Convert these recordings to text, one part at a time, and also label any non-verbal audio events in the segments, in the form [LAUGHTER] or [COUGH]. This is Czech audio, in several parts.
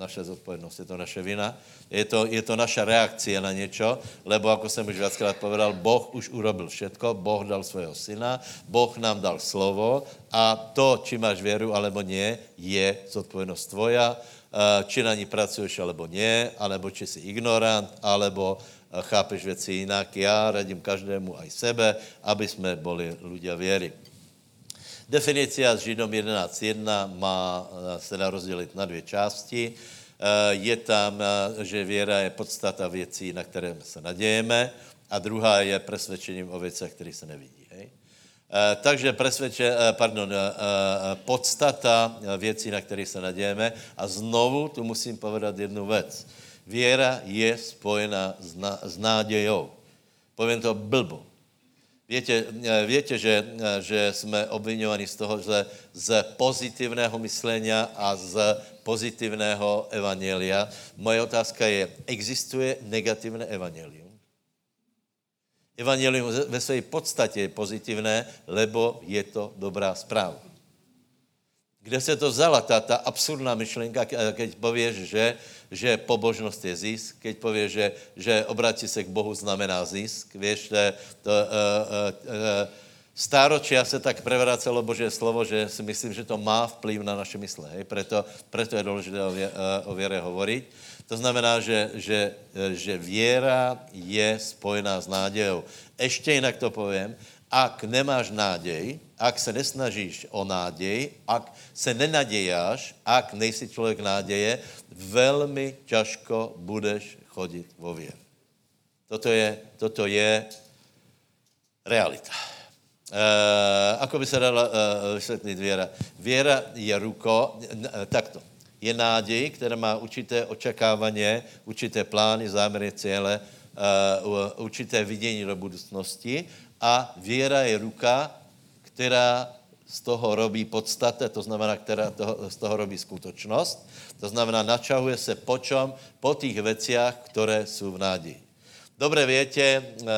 naše zodpovědnost, je to naše vina, je to, je to naša reakce na něco, lebo, jako jsem už viackrát povedal, Boh už urobil všetko, Boh dal svého syna, Boh nám dal slovo a to, či máš věru alebo nie, je zodpovědnost tvoja, eh, či na ní pracuješ alebo nie, alebo či jsi ignorant, alebo eh, chápeš věci jinak. Já radím každému aj sebe, aby jsme byli ľudia věry. Definicia s Židom 11.1 má, eh, se dá rozdělit na dvě části. Eh, je tam, eh, že věra je podstata věcí, na které se nadějeme, a druhá je presvědčením o věcech, které se nevidí. Hej? Takže presvědče, pardon, podstata věcí, na které se nadějeme. A znovu tu musím povedat jednu věc. Věra je spojena s, nádějou. Povím to blbo. Víte, eh, víte že, eh, že jsme obvinovaní z toho, že z pozitivného myslenia a z pozitivného evanielia. Moje otázka je, existuje negativné evangelium? Evangelium ve své podstatě je pozitivné, lebo je to dobrá zpráva. Kde se to vzala, ta, ta absurdná myšlenka, keď pověš, že, že pobožnost je zisk, keď pověš, že, že obrátit se k Bohu znamená zisk, víš, to, to, uh, uh, uh, Stáročia se tak prevracelo Boží slovo, že si myslím, že to má vplyv na naše mysle. Hej? Preto, preto je důležité o, vě, o věre hovoriť. To znamená, že, že, že věra je spojená s nádějou. Ještě jinak to povím, ak nemáš nádej, ak se nesnažíš o nádej, ak se nenadějáš, ak nejsi člověk náděje, velmi těžko budeš chodit vo věr. Toto je, toto je realita. E, ako by se dala e, vysvětlit věra? Věra je ruko, e, takto. Je nádej, která má určité očekávání, určité plány, záměry, cíle, e, určité vidění do budoucnosti a věra je ruka, která z toho robí podstatě, to znamená, která toho, z toho robí skutočnost. To znamená, načahuje se po čom? Po těch veciach, které jsou v náději. Dobře větě, uh,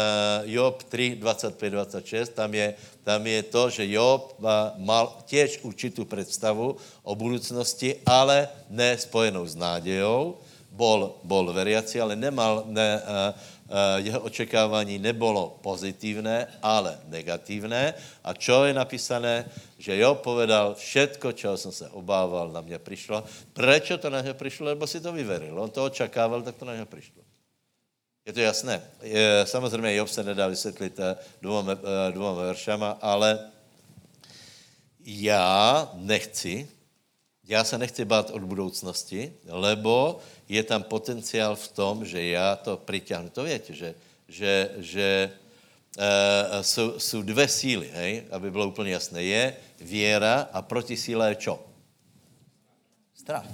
Job 3, 25, 26, tam je, tam je to, že Job mal těž určitou představu o budoucnosti, ale ne spojenou s nádějou. Bol, bol veriaci, ale nemal, ne, Eh, jeho očekávání nebylo pozitivné, ale negativné. A čo je napísané? Že jo, povedal, všetko, čeho jsem se obával, na mě přišlo. Proč to na něho přišlo? Lebo si to vyveril. On to očekával, tak to na něho přišlo. Je to jasné. Je, samozřejmě Job se nedá vysvětlit eh, dvěma, eh, dvěma veršama, ale já nechci, já se nechci bát od budoucnosti, lebo je tam potenciál v tom, že já to přitáhnu. To víte, že, že, že uh, jsou, jsou dvě síly, hej, aby bylo úplně jasné. Je věra a proti síle je čo? Strach.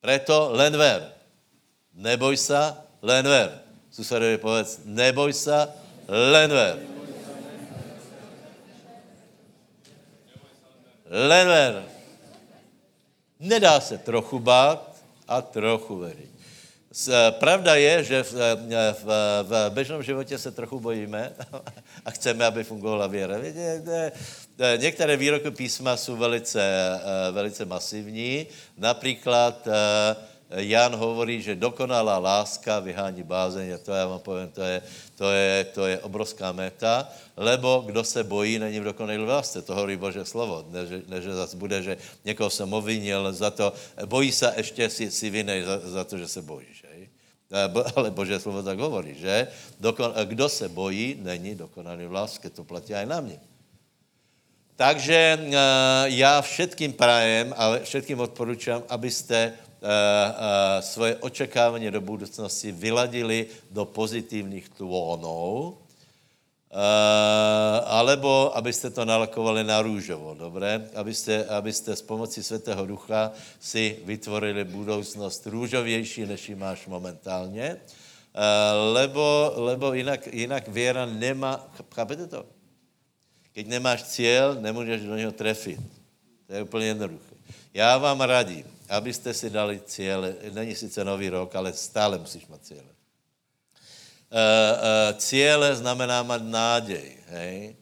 Preto len ver. Neboj se, len ver. Susedovi povedz, neboj se, len ver. Len ver. Nedá se trochu bát, a trochu veriť. Pravda je, že v, v, v běžném životě se trochu bojíme [LAUGHS] a chceme, aby fungovala věra. Víte, některé výroky písma jsou velice, velice masivní. Například Jan hovorí, že dokonalá láska vyhání bázeň a to já vám povím, to je, to je, to je obrovská meta, lebo kdo se bojí, není v dokonalé lásce, to hovorí Bože slovo, ne, že, ne, že zase bude, že někoho jsem ovinil za to, bojí se ještě si, si vinej za, za to, že se bojíš. Hej? [LAUGHS] Ale Bože slovo tak hovorí, že Dokon, kdo se bojí, není dokonalý v lásce, to platí aj na mě. Takže uh, já všetkým prajem a všetkým odporučám, abyste svoje očekávání do budoucnosti vyladili do pozitivních tónů, Uh, alebo abyste to nalakovali na růžovo, dobré? Abyste, abyste s pomocí Svatého Ducha si vytvorili budoucnost růžovější, než ji máš momentálně. Lebo, lebo jinak, jinak věra nemá, chápete to? Keď nemáš cíl, nemůžeš do něho trefit. To je úplně jednoduché. Já vám radím, abyste si dali cíle, není sice nový rok, ale stále musíš mít cíle. Uh, uh, cíle znamená mít nádej, hej?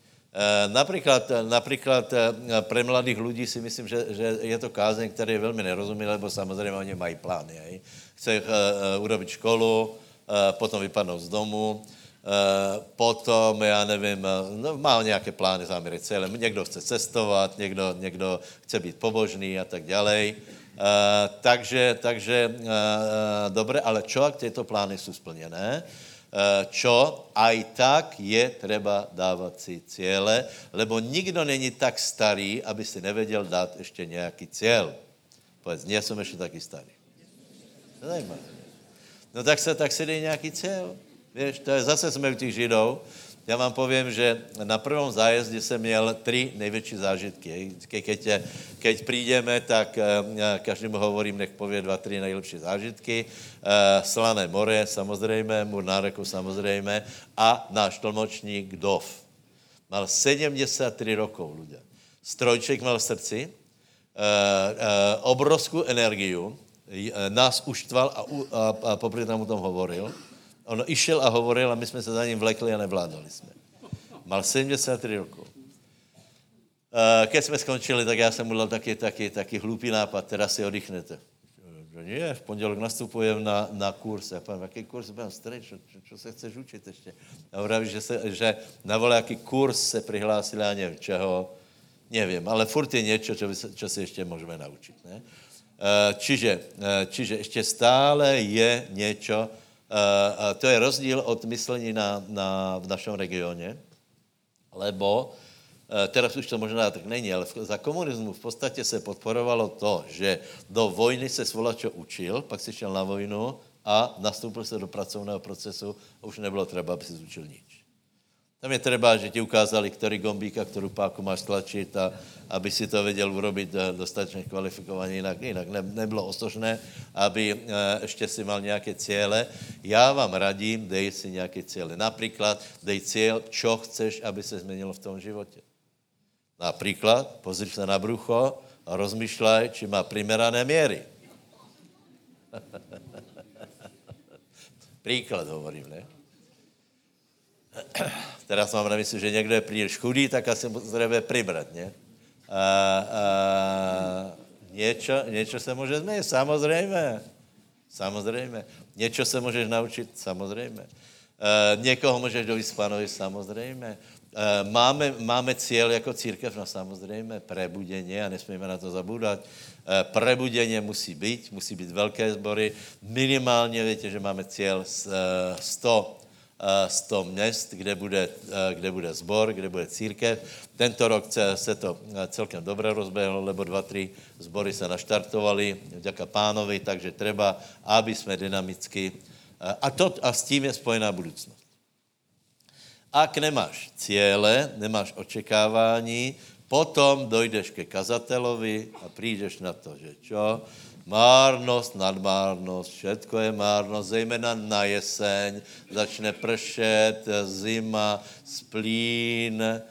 Například, například pre mladých lidí si myslím, že, že je to kázeň, který je velmi nerozumí, lebo samozřejmě oni mají plány. Hej. Chce urobit školu, potom vypadnout z domu, potom, já nevím, no, má nějaké plány, záměry, celé. Někdo chce cestovat, někdo, někdo chce být pobožný a tak dále. Uh, takže, takže uh, dobré, ale čo, ak tyto plány jsou splněné? Uh, čo, aj tak je třeba dávat si cíle, lebo nikdo není tak starý, aby si nevěděl dát ještě nějaký cíl. Povedz, nie jsem ještě taky starý. Zajímavé. No tak se, tak si dej nějaký cíl. Víš, to je zase jsme u těch židů. Já vám povím, že na prvom zájezdě jsem měl tři největší zážitky. Keď, keď přijdeme, tak eh, každému hovorím, nech pově dva, tři nejlepší zážitky. Eh, Slané more, samozřejmě, Mur náreku, samozřejmě. A náš tlmočník Dov. Mal 73 rokov, ľudia. Strojček mal v srdci, eh, obrovskou energiu, nás uštval a, a, a popri tam o tom hovoril. On išel a hovoril a my jsme se za ním vlekli a nevládali jsme. Mal 73 rokov. Keď jsme skončili, tak já jsem mu dal taky, taky, taky hlupý nápad, teda si oddychnete. Nie, v pondělek nastupujem na, na kurz. Já povím, jaký kurz budem starý, čo se chceš učit ještě? A vraví, že, se, že na jaký kurz se přihlásili, a nevím čeho, nevím, ale furt je něco, čo si ještě můžeme naučit. Ne? Čiže, čiže ještě stále je něco, to je rozdíl od myslení na, na, v našem regioně, lebo uh, teraz už to možná tak není, ale za komunismu v podstatě se podporovalo to, že do vojny se svolačo učil, pak si šel na vojnu a nastoupil se do pracovného procesu a už nebylo třeba, aby si zúčil nič. Tam je třeba, že ti ukázali, který gombík a kterou páku máš tlačit a aby si to věděl urobit eh, dostatečně kvalifikovaně, jinak, jinak ne, nebylo osožné, aby eh, ještě si mal nějaké cíle. Já vám radím, dej si nějaké cíle. Například dej cíl, čo chceš, aby se změnilo v tom životě. Například pozri se na brucho a rozmýšlej, či má primerané měry. [LAUGHS] Příklad hovorím, ne? [CLEARS THROAT] Teraz mám na mysli, že někdo je příliš chudý, tak asi musíme přibrat, ne? A, a, něco, něco se může změnit, samozřejmě. Samozřejmě. Něco se můžeš naučit, samozřejmě. E, někoho můžeš dovést panovi, samozřejmě. E, máme, máme cíl jako církev, no samozřejmě, prebuděně a nesmíme na to zabudat. E, prebuděně musí být, musí být velké sbory. Minimálně, víte, že máme cíl 100 100 měst, kde bude, kde bude zbor, kde bude církev. Tento rok se to celkem dobře rozběhlo, lebo dva, tři zbory se naštartovali, děka pánovi, takže treba, aby jsme dynamicky, a, to, a s tím je spojená budoucnost. Ak nemáš cíle, nemáš očekávání, potom dojdeš ke kazatelovi a přijdeš na to, že čo? Márnost, nadmárnost, všetko je márnost, zejména na jeseň, začne pršet, zima, splín e,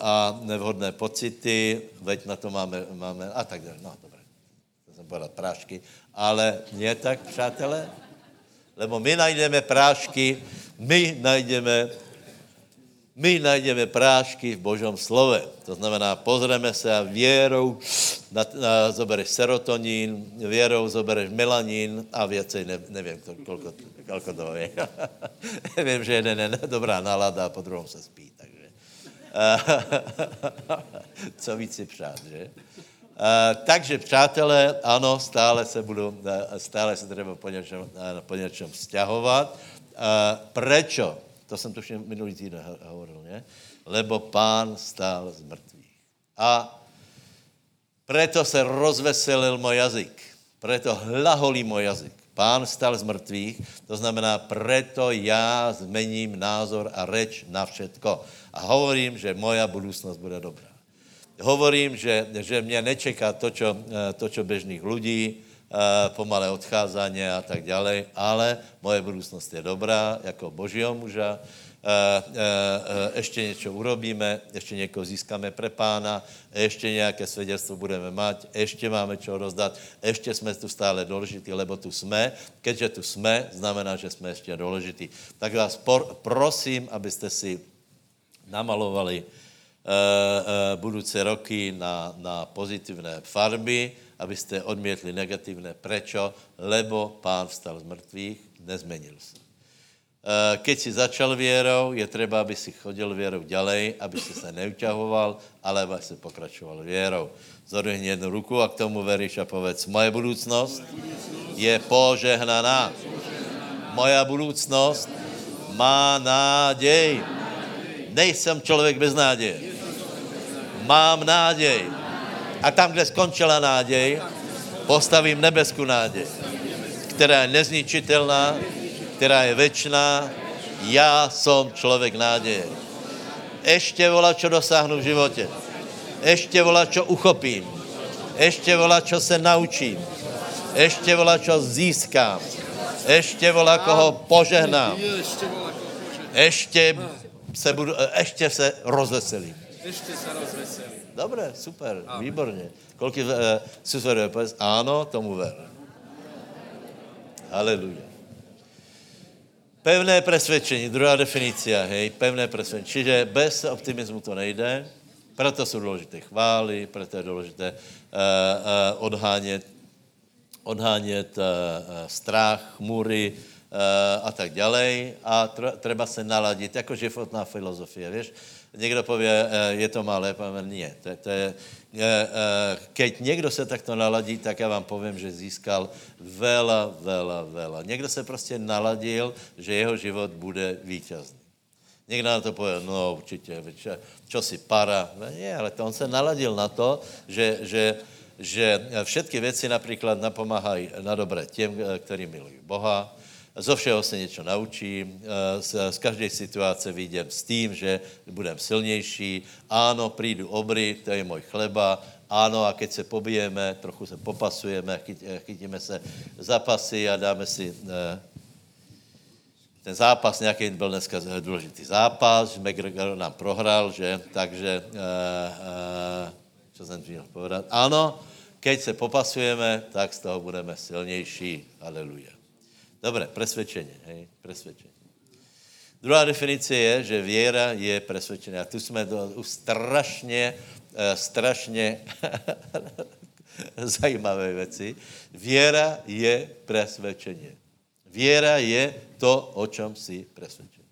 a nevhodné pocity, veď na to máme, máme a tak dále. No, dobré, to jsem povedal prášky, ale nie tak, přátelé, lebo my najdeme prášky, my najdeme my najdeme prášky v Božom slove. To znamená, pozrieme se a věrou na, na, zobereš serotonín, věrou zobereš melanín a věcej, ne, nevím, to, kolko, je. [LAUGHS] Vím, že jeden je dobrá nálada a po druhom se spí, takže. [LAUGHS] Co víc si přát, že? takže přátelé, ano, stále se budu, stále se třeba po něčem, po něčem vzťahovat. Prečo? To jsem tuším minulý týden hovoril, ne? Lebo pán stál z mrtvých. A preto se rozveselil můj jazyk. Preto hlaholí můj jazyk. Pán stal z mrtvých, to znamená, preto já zmením názor a reč na všetko. A hovorím, že moja budoucnost bude dobrá. Hovorím, že, že mě nečeká to, čo, to, čo bežných lidí, Eh, pomalé odcházání a tak dále, ale moje budoucnost je dobrá, jako božího muža, ještě něco urobíme, ještě někoho získáme pre pána, ještě nějaké svědectvo budeme mať, ještě máme čo rozdat, ještě jsme tu stále důležitý, lebo tu jsme. Keďže tu jsme, znamená, že jsme ještě důležitý. Tak vás por, prosím, abyste si namalovali uh, uh, budoucí roky na, na pozitivné farby, abyste odmětli negativné. Prečo? Lebo pán vstal z mrtvých, nezmenil se. Uh, keď si začal věrou, je třeba, aby si chodil věrou ďalej, aby si se neuťahoval, ale aby si pokračoval věrou. Zodvihni jednu ruku a k tomu veríš a povedz, moje budoucnost je požehnaná. Moja budoucnost má nádej. Nejsem člověk bez náděje. Mám nádej. A tam, kde skončila nádej, postavím nebeskou nádej, která je nezničitelná, která je večná. Já jsem člověk náděje. Ještě volá, čo dosáhnu v životě. Ještě volá, čo uchopím. Ještě volá, čo se naučím. Ještě volá, čo získám. Ještě volá, koho požehnám. Ještě se budu, ještě se rozveselím. Ještě se rozveselím. Dobré, super, Amen. výborně. Kolik uh, si zveduje, povedz, ano, tomu ver. Haleluja. Pevné presvědčení, druhá definice, hej, pevné presvědčení. Čiže bez optimismu to nejde, proto jsou důležité chvály, proto je důležité uh, uh, odhánět, odhánět uh, uh, strach, chmury uh, a tak dále. A treba se naladit, jako životná filozofie, víš? Někdo pově, uh, je to malé, povím, ne. To, to je, uh, uh, keď někdo se takto naladí, tak já vám povím, že získal vela, vela, vela. Někdo se prostě naladil, že jeho život bude vítězný. Někdo na to pově, no určitě, čo, si para. No, nie, ale to on se naladil na to, že, že, že všetky věci například napomáhají na dobré těm, kteří milují Boha, zo všeho se něco naučím, z, z každé situace vidím s tím, že budem silnější, ano, přijdu obry, to je můj chleba, ano, a keď se pobijeme, trochu se popasujeme, chytíme se zapasy a dáme si ten zápas. Nějaký byl dneska důležitý zápas, že McGregor nám prohrál, že, takže, co jsem chtěl povedat, ano, keď se popasujeme, tak z toho budeme silnější. Aleluja. Dobré, presvědčení, hej, presvědčení. Druhá definice je, že věra je presvědčení. A tu jsme do, už strašně, uh, strašně [LAUGHS] zajímavé věci. Věra je presvědčení. Věra je to, o čem jsi přesvědčený.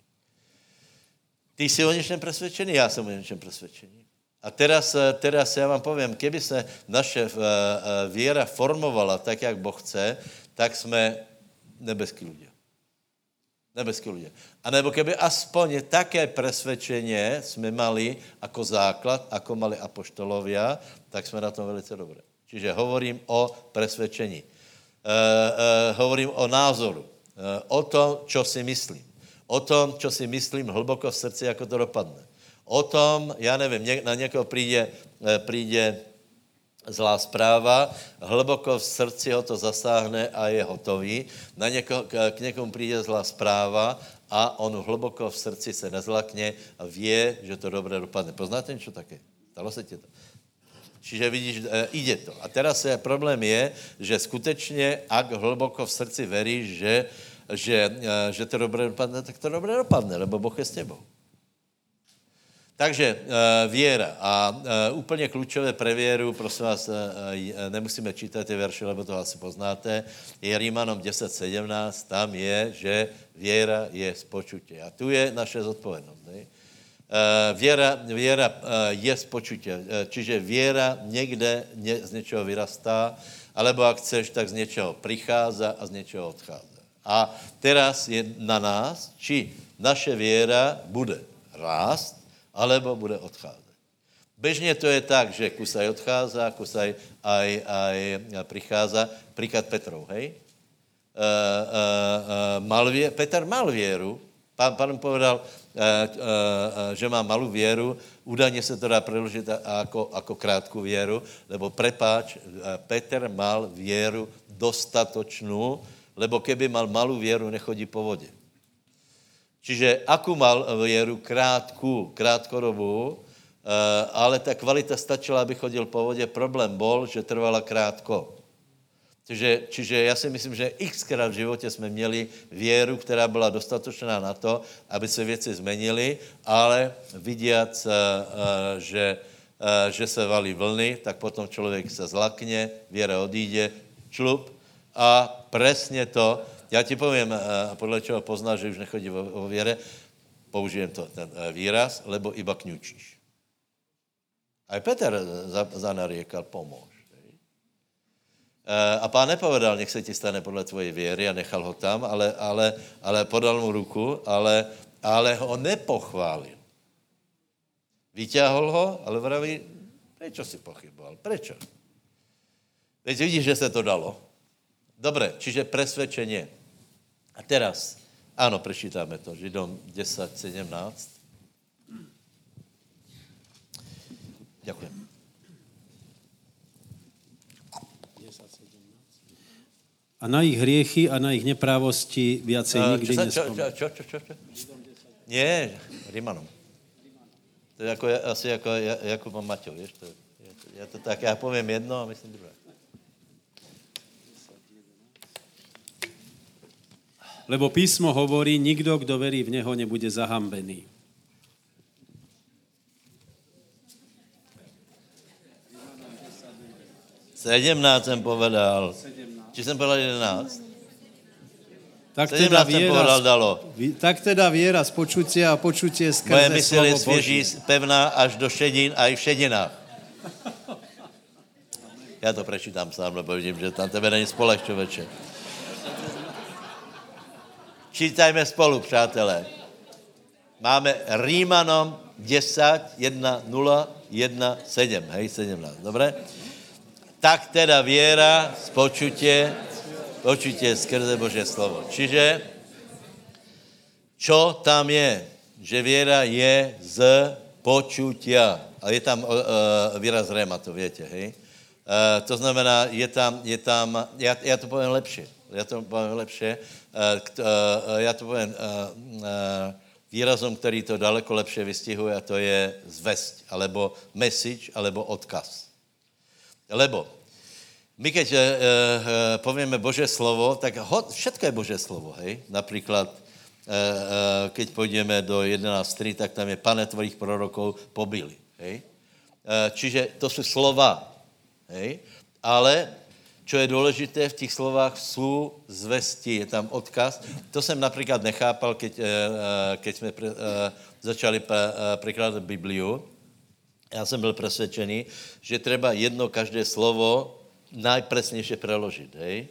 Ty jsi o něčem přesvědčený, já jsem o něčem přesvědčený. A teraz, teraz já vám povím, keby se naše uh, věra formovala tak, jak Boh chce, tak jsme nebeský lidé. Nebeský lidé. A nebo keby aspoň také presvědčení jsme mali jako základ, jako mali apoštolovia, tak jsme na tom velice dobré. Čiže hovorím o presvědčení. Uh, uh, hovorím o názoru. Uh, o tom, čo si myslím. O tom, čo si myslím hlboko v srdci, jako to dopadne. O tom, já nevím, na někoho přijde, přijde zlá zpráva, hlboko v srdci ho to zasáhne a je hotový. Na někoho, k, někomu přijde zlá zpráva a on hlboko v srdci se nezlakne a ví, že to dobře dopadne. Poznáte něco také? Stalo se ti to? Čiže vidíš, e, ide to. A teraz je, problém je, že skutečně, ak hlboko v srdci veríš, že, že, e, že to dobře dopadne, tak to dobře dopadne, lebo Boh je s tebou. Takže e, věra. A e, úplně klíčové pre věru, prosím vás, e, e, nemusíme čítat ty verše, lebo to asi poznáte, je Rímanom 10.17, tam je, že věra je spočutě. A tu je naše zodpovědnost. Eh, věra, věra eh, je z počutě. Eh, čiže věra někde z něčeho vyrastá, alebo jak chceš, tak z něčeho přichází a z něčeho odchází. A teraz je na nás, či naše věra bude rást, alebo bude odcházet. Bežně to je tak, že kusaj odchází, kusaj aj, aj prichází. Příklad Petrov, hej? Uh, uh, uh, mal vě, Petr mal věru, Pán, pán povedal, Eh, eh, eh, že má malou věru, údajně se to dá preložit jako, jako krátkou věru, lebo prepáč, Petr mal věru dostatočnou, lebo keby mal malou věru, nechodí po vodě. Čiže aku mal věru krátku, krátkodobou, ale ta kvalita stačila, aby chodil po vodě. Problém bol, že trvala krátko. Čiže, čiže já si myslím, že xkrát v životě jsme měli věru, která byla dostatočná na to, aby se věci zmenily, ale vidět, že, že se valí vlny, tak potom člověk se zlakne, věra odíde, člup a presně to, já ti povím, podle čeho poznáš, že už nechodí o, věre, použijem to, ten výraz, lebo iba kňučíš. A Petr zanariekal, pomůž. A pán nepovedal, nech se ti stane podle tvoje věry a nechal ho tam, ale, ale, ale podal mu ruku, ale, ale ho nepochválil. Vyťahol ho, ale vraví, prečo si pochyboval? Prečo? Teď vidíš, že se to dalo. Dobre, čiže presvedčenie. A teraz, áno, prečítame to, Židom 10, 17. Ďakujem. A na ich hriechy a na ich neprávosti viacej uh, nikdy čo, čo, čo, čo, čo, čo? Nie, Rimanom. To je jako, asi jako Jakub a Maťo, víš, to je, je to tak, já povím jedno a myslím druhé. Lebo písmo hovorí, nikdo, kdo verí v Neho, nebude zahambený. 17 jsem povedal. 17. Či jsem povedal 11? Tak teda, viera, dalo. tak teda viera z počutia a počutie skrze Moje mysl je svěží, pevná až do šedin a i v šedinách. [LAUGHS] Já to prečítám sám, lebo vidím, že tam tebe není spolek, člověče. Čítajme spolu, přátelé. Máme Rímanom 10, 1, 0, 1, 7, hej, 17, dobré? tak teda věra z počutě, počutě skrze Bože slovo. Čiže, čo tam je? Že věra je z počutia. A je tam uh, výraz rema, to větě, hej? Uh, to znamená, je tam, je tam já, já to povím lepší, já to povím lepší, já to povím výrazom, který to daleko lepše vystihuje, a to je zvesť, alebo message, alebo odkaz. Lebo my keď uh, uh, povieme Bože slovo, tak ho, všetko je Bože slovo, hej? Například, uh, uh, keď půjdeme do 11.3, tak tam je pane tvojich prorokov pobili, hej? Uh, čiže to jsou slova, hej? Ale čo je důležité v těch slovách, jsou zvesti, je tam odkaz. To jsem například nechápal, keď, uh, keď jsme pre, uh, začali překládat Bibliu. Já jsem byl přesvědčený, že třeba jedno každé slovo najpresnější preložit, hej?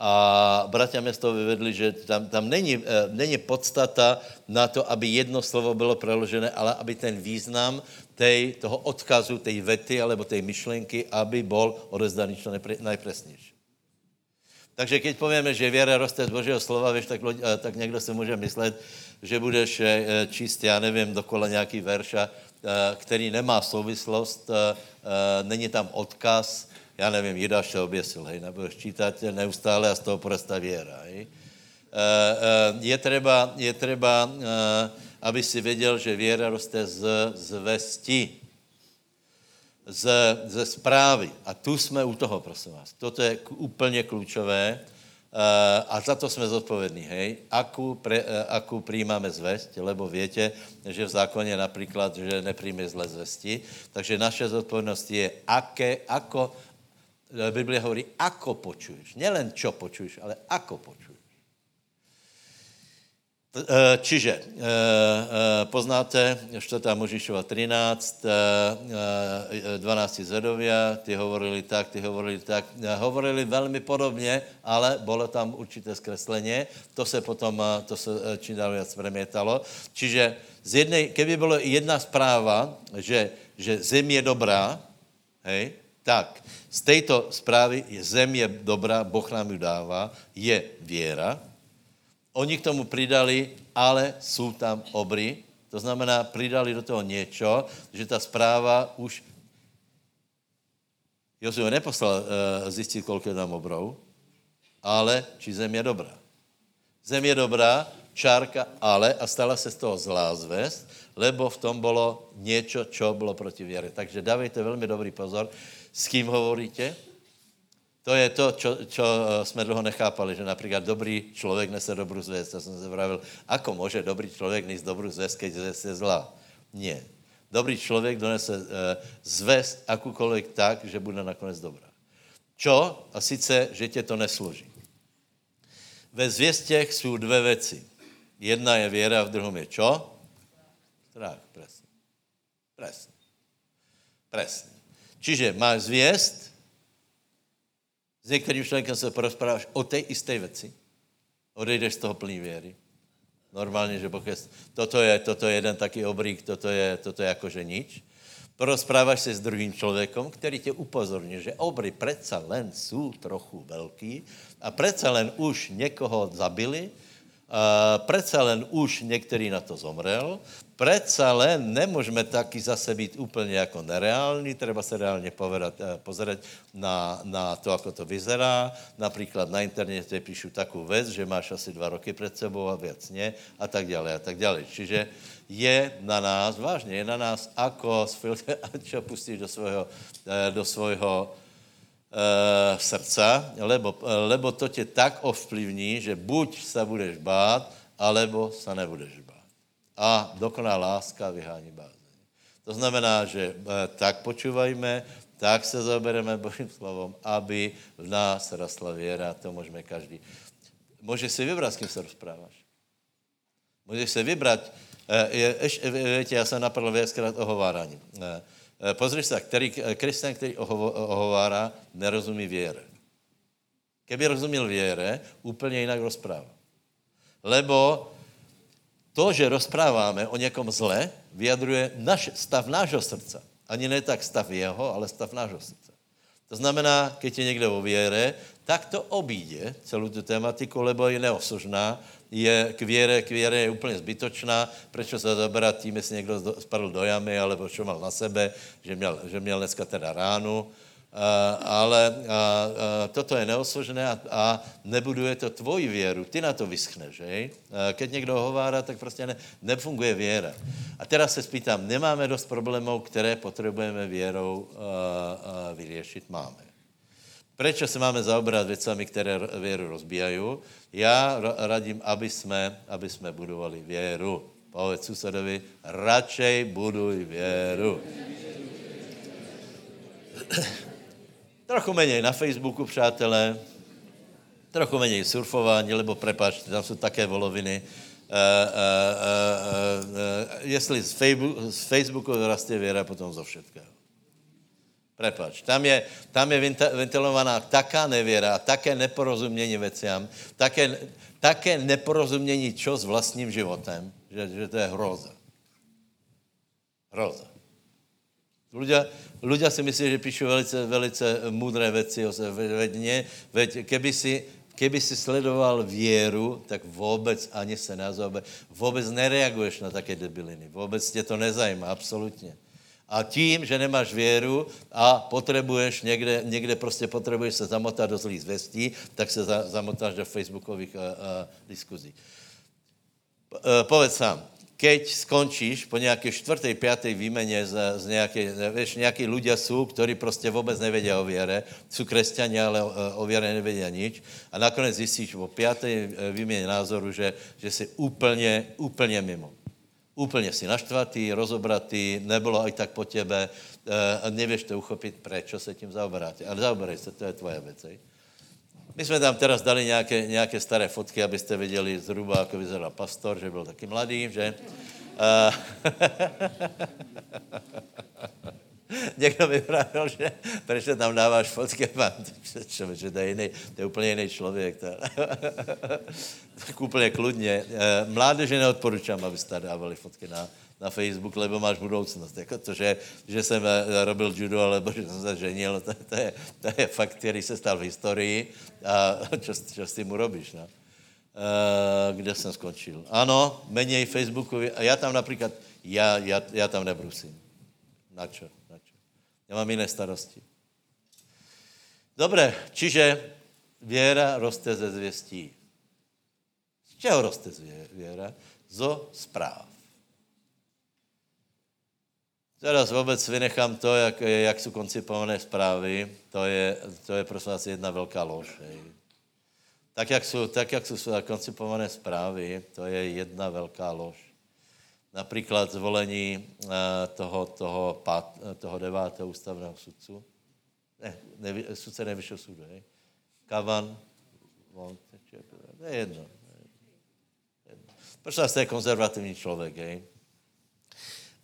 A bratia mě z toho vyvedli, že tam, tam není, e, není podstata na to, aby jedno slovo bylo preložené, ale aby ten význam tej, toho odkazu, tej vety alebo tej myšlenky, aby bol odezdaný čo najpresnější. Takže keď povíme, že věra roste z Božího slova, víš, tak, e, tak někdo si může myslet, že budeš e, číst, já nevím, dokola nějaký verša, který nemá souvislost, není tam odkaz, já nevím, Jidáš se oběsil, hej, nebudeš čítat neustále a z toho porastá věra, hej. Eh, eh, je třeba, je třeba, eh, aby si věděl, že věra roste z, z vesti, z, ze zprávy. A tu jsme u toho, prosím vás. Toto je úplně klíčové a za to jsme zodpovědní, hej. Aku, pre, aku přijímáme zvest, lebo větě, že v zákoně například, že nepřijme zle zvesti. Takže naše zodpovědnost je, aké, ako, Biblia hovorí, ako počuješ. Nelen čo počuješ, ale ako počuješ. E, čiže e, e, poznáte 4. Možišova 13, 12 zvedovia, ty hovorili tak, ty hovorili tak, hovorili velmi podobně, ale bylo tam určité zkreslení, to se potom, to se čím dál víc premietalo. Čiže z jednej, keby bylo jedna zpráva, že, že zem je dobrá, hej, tak z této zprávy je zem je dobrá, Boh nám ju dává, je věra. Oni k tomu přidali, ale jsou tam obry, to znamená, přidali do toho něco, že ta zpráva už Jozue neposlal uh, zjistit, kolik je tam obrov, ale či zem je dobrá. Zem je dobrá, čárka, ale a stala se z toho zlá zvest, lebo v tom bylo něco, čo bylo proti věře. Takže dávejte velmi dobrý pozor, s kým hovoríte? To je to, čo, čo eh, jsme dlouho nechápali, že například dobrý člověk nese dobrou zvěst. Já jsem se vravil, ako může dobrý člověk nést dobrou zvěst, keď zvěst je zlá? Nie. Dobrý člověk donese uh, zvěst akúkoliv tak, že bude nakonec dobrá. Čo? A sice, že tě to nesloží. Ve zvěstěch jsou dvě věci. Jedna je věra, v druhém je čo? Strach, presne. Presne. Presne. Čiže máš zvěst, s některým člověkem se porozpráváš o té isté věci, odejdeš z toho plný věry. Normálně, že pokud toto je, toto je jeden taký obrík, toto je, toto je jakože nič. Porozpráváš se s druhým člověkem, který tě upozorní, že obry přece len jsou trochu velký a přece len už někoho zabili, Uh, predsa len už některý na to zomrel, predsa len nemůžeme taky zase být úplně jako nereální, treba se reálně povedat, uh, pozerať na, na to, ako to vyzerá. Například na internete píšu takovou věc, že máš asi dva roky před sebou a věc ne, a tak dále, a tak dále. Čiže je na nás, vážně je na nás, ako [LAUGHS] čo pustíš do svojho, uh, do svojho e, srdca, lebo, lebo to tě tak ovplyvní, že buď se budeš bát, alebo se nebudeš bát. A dokoná láska vyhání bázeň. To znamená, že e, tak počúvajme, tak se zabereme Božím slovom, aby v nás rastla věra, to můžeme každý. Můžeš si vybrat, s kým se rozpráváš. Můžeš si vybrat, e, je, ještě, víte, já jsem napadl věckrát o hovárání. Eh, pozri se, který, eh, křesťan, který ohovárá, nerozumí věre. Keby rozuměl věre, úplně jinak rozprává. Lebo to, že rozpráváme o někom zle, vyjadruje naš, stav nášho srdce. Ani ne tak stav jeho, ale stav nášho srdce. To znamená, když je někde o věre, tak to obíde celou tu tematiku, lebo je neosožná, je k věre, k věre je úplně zbytočná, proč se zabrat tím, jestli někdo spadl do jamy, alebo čo mal na sebe, že měl, že měl dneska teda ránu, ale uh, uh, toto je neosložené a, a nebuduje to tvoji věru. Ty na to vyschneš, že? Keď někdo hovárá, tak prostě ne, nefunguje věra. A teraz se spýtám, nemáme dost problémů, které potřebujeme věrou uh, uh, vyřešit? Máme. Proč se máme zaobrat věcami, které věru rozbíjají? Já radím, aby jsme, aby jsme budovali věru. Povedz susedovi, radšej buduj věru. Trochu méně na Facebooku, přátelé, trochu méně surfování, lebo prepáč, tam jsou také voloviny. Uh, uh, uh, jestli z Facebooku, z Facebooku rastie věra, potom zo všetkého. Prepač, tam je, tam je ventilovaná taká nevěra, také neporozumění veciam, také, také neporozumění čo s vlastním životem, že, že to je hroza. Hroza. Ľudia, ľudia si myslí, že píšu velice, velice múdré věci o sebe. Veď, keby si, keby si sledoval věru, tak vůbec ani se nezaobe, vůbec nereaguješ na také debiliny. Vůbec tě to nezajímá, absolutně. A tím, že nemáš věru a potřebuješ někde, někde prostě potřebuješ se zamotat do zlých zvestí, tak se za, zamotáš do facebookových uh, uh, diskuzí. Uh, povedz sám, keď skončíš po nějaké čtvrté, páté výmeně z, z nějaké, víš, nějaký ľudia jsou, kteří prostě vůbec nevědí o věre, jsou křesťani, ale o, o věre nevědí nič a nakonec zjistíš po páté výměně názoru, že, že jsi úplně, úplně mimo. Úplně si naštvatý, rozobratý, nebylo i tak po těbe, a nevíš to uchopit, proč se tím zaoberáte. Ale zaoberej se, to je tvoje věc. My jsme tam teraz dali nějaké, nějaké staré fotky, abyste viděli zhruba, jak vyzeral pastor, že byl taky mladý, že? [LAUGHS] Někdo mi pravil, že proč tam dáváš fotky, mám, že to je, to je úplně jiný člověk. To, [LAUGHS] tak úplně kludně. Eh, mládeže neodporučám, abyste dávali fotky na, na Facebook, lebo máš budoucnost. Jako to, že, že jsem eh, robil judo, alebo [LAUGHS] že jsem se ženil, to, to, je, to je fakt, který se stal v historii a [LAUGHS] čo, s tím urobíš, no? Uh, kde jsem skončil. Ano, méně Facebooku, a já tam například, já, já, já tam nebrusím. Na čo? Na čo? Já mám jiné starosti. Dobré, čiže věra roste ze zvěstí. Z čeho roste věra? Zo zpráv. Teraz vůbec vynechám to, jak, jak jsou koncipované zprávy. To je, to je prosím vás jedna velká lož. Tak, jak jsou, tak, jak jsou koncipované zprávy, to je jedna velká lož. Například zvolení uh, toho, toho, pát, toho devátého ústavného sudcu. Ne, nevi, sudce nejvyššího soudu, hej. Kavan, on, to je jedno. Proč vás to je konzervativní člověk, hej?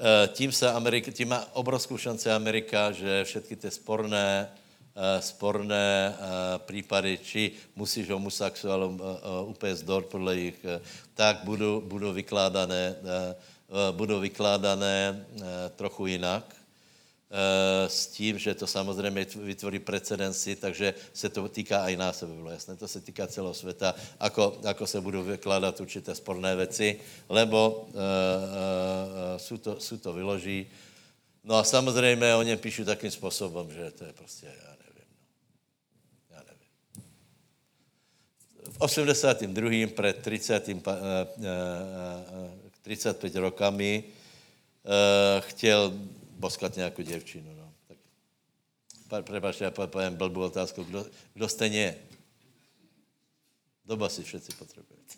Eh, tím, se Amerika, tím má obrovskou šanci Amerika, že všechny ty sporné, eh, sporné eh, případy, či musíš homosexuálům úplně zdor podle jich, tak budou, budou vykládané, budou vykládané trochu jinak. Eh, s tím, že to samozřejmě vytvoří precedenci, takže se to týká i nás, aby bylo jasné. To se týká celého světa, ako, ako se budou vykládat určité sporné věci, lebo uh, uh, to, jsou to vyloží. No a samozřejmě oni píšu takým způsobem, že to je prostě, já nevím. No. Já nevím. V 82. před 30, uh, uh, uh, 35 rokami uh, chtěl boskat nějakou děvčinu. No. Tak, prepačte, já povím blbou otázku. Kdo, kdo stejně je? Doba si všetci potřebujete.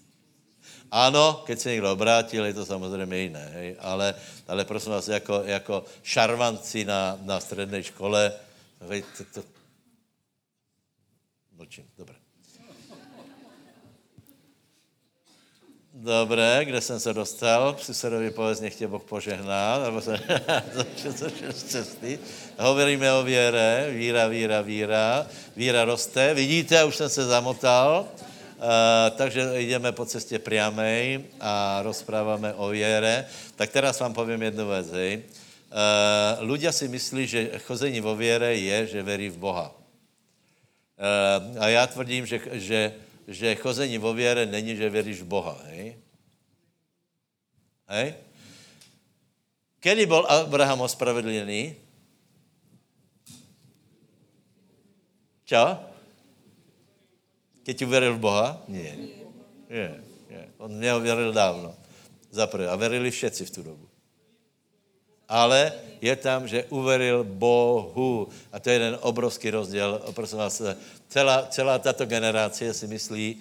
Ano, keď se někdo obrátil, je to samozřejmě jiné, hej? Ale, ale prosím vás, jako, jako šarvanci na, na střední škole, hej, to, to... Mlčím, dobré. Dobré, kde jsem se dostal? Susedovi povedz, nech tě Boh požehná, nebo se [LAUGHS] z cesty. Hovoríme o věre, víra, víra, víra. Víra roste. Vidíte, už jsem se zamotal. Uh, takže jdeme po cestě priamej a rozpráváme o věre. Tak teraz vám povím jednu věc. Hej. Uh, ľudia si myslí, že chození vo věre je, že verí v Boha. Uh, a já tvrdím, že, že že chození vo věre není, že věříš v Boha. Hej? Hej? Kedy byl Abraham ospravedlněný? Čo? Keď uvěřil v Boha? Nie. Nie. On neuvěřil dávno. Zaprvé. A verili všetci v tu dobu. Ale je tam, že uveril Bohu. A to je jeden obrovský rozdíl. Prosím vás, celá, celá tato generace si myslí,